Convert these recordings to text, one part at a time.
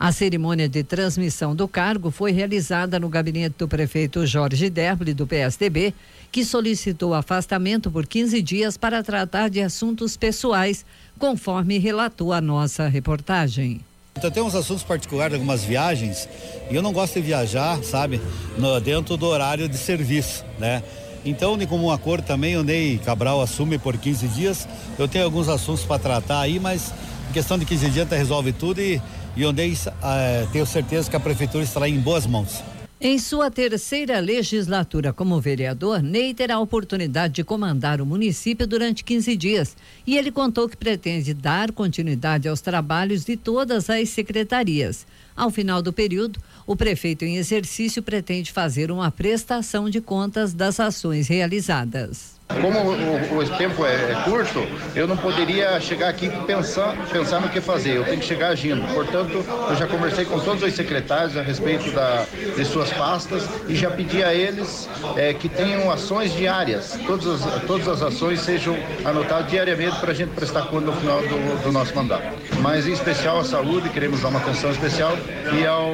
A cerimônia de transmissão do cargo foi realizada no gabinete do prefeito Jorge Derble, do PSDB, que solicitou afastamento por 15 dias para tratar de assuntos pessoais, conforme relatou a nossa reportagem. Então, tem uns assuntos particulares, algumas viagens, e eu não gosto de viajar, sabe, no, dentro do horário de serviço, né? Então, como um acordo também, o Ney Cabral assume por 15 dias. Eu tenho alguns assuntos para tratar aí, mas em questão de 15 dias, resolve tudo e e onde é, tenho certeza que a prefeitura estará em boas mãos. Em sua terceira legislatura como vereador, Ney terá a oportunidade de comandar o município durante 15 dias. E ele contou que pretende dar continuidade aos trabalhos de todas as secretarias. Ao final do período, o prefeito em exercício pretende fazer uma prestação de contas das ações realizadas. Como o, o, tempo é, é, curto, eu não poderia chegar aqui pensar, pensar no que fazer, eu tenho que chegar agindo. Portanto, eu já conversei com todos os secretários a respeito da, de suas pastas e já pedi a eles é, que tenham ações diárias, todas as, todas as ações sejam anotadas diariamente para a gente prestar conta no final do, do, nosso mandato. Mas em especial a saúde, queremos dar uma atenção especial e ao,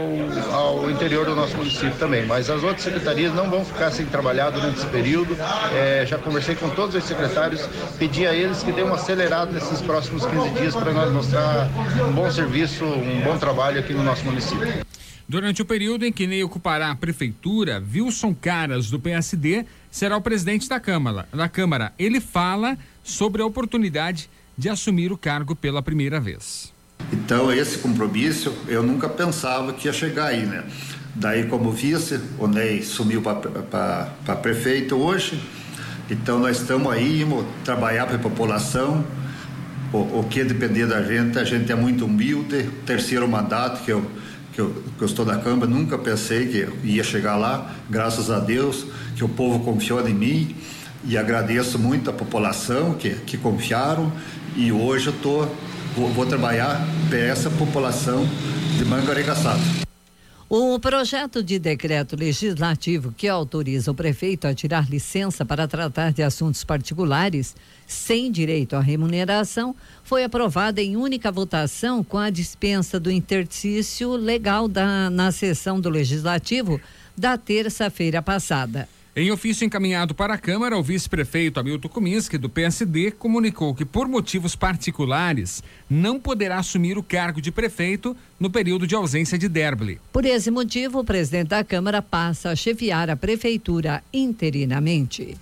ao interior do nosso município também. Mas as outras secretarias não vão ficar sem trabalhar durante esse período. É, já conversei conversei com todos os secretários, pedi a eles que dêem um acelerado nesses próximos 15 dias para nós mostrar um bom serviço, um bom trabalho aqui no nosso município. Durante o período em que Ney ocupará a prefeitura, Wilson Caras, do PSD, será o presidente da Câmara. Da Câmara. Ele fala sobre a oportunidade de assumir o cargo pela primeira vez. Então, esse compromisso, eu nunca pensava que ia chegar aí, né? Daí, como vice, o Ney sumiu para prefeito hoje, então nós estamos aí, vamos trabalhar para a população. O, o que depender da gente, a gente é muito humilde. Terceiro mandato que eu, que eu, que eu estou na Câmara, nunca pensei que ia chegar lá. Graças a Deus que o povo confiou em mim e agradeço muito a população que, que confiaram e hoje eu tô, vou, vou trabalhar para essa população de Manga Arregaçado. O projeto de decreto legislativo que autoriza o prefeito a tirar licença para tratar de assuntos particulares sem direito à remuneração foi aprovado em única votação com a dispensa do interstício legal da, na sessão do legislativo da terça-feira passada. Em ofício encaminhado para a Câmara, o vice-prefeito Hamilton Kuminski, do PSD, comunicou que, por motivos particulares, não poderá assumir o cargo de prefeito no período de ausência de Derble. Por esse motivo, o presidente da Câmara passa a chefiar a prefeitura interinamente.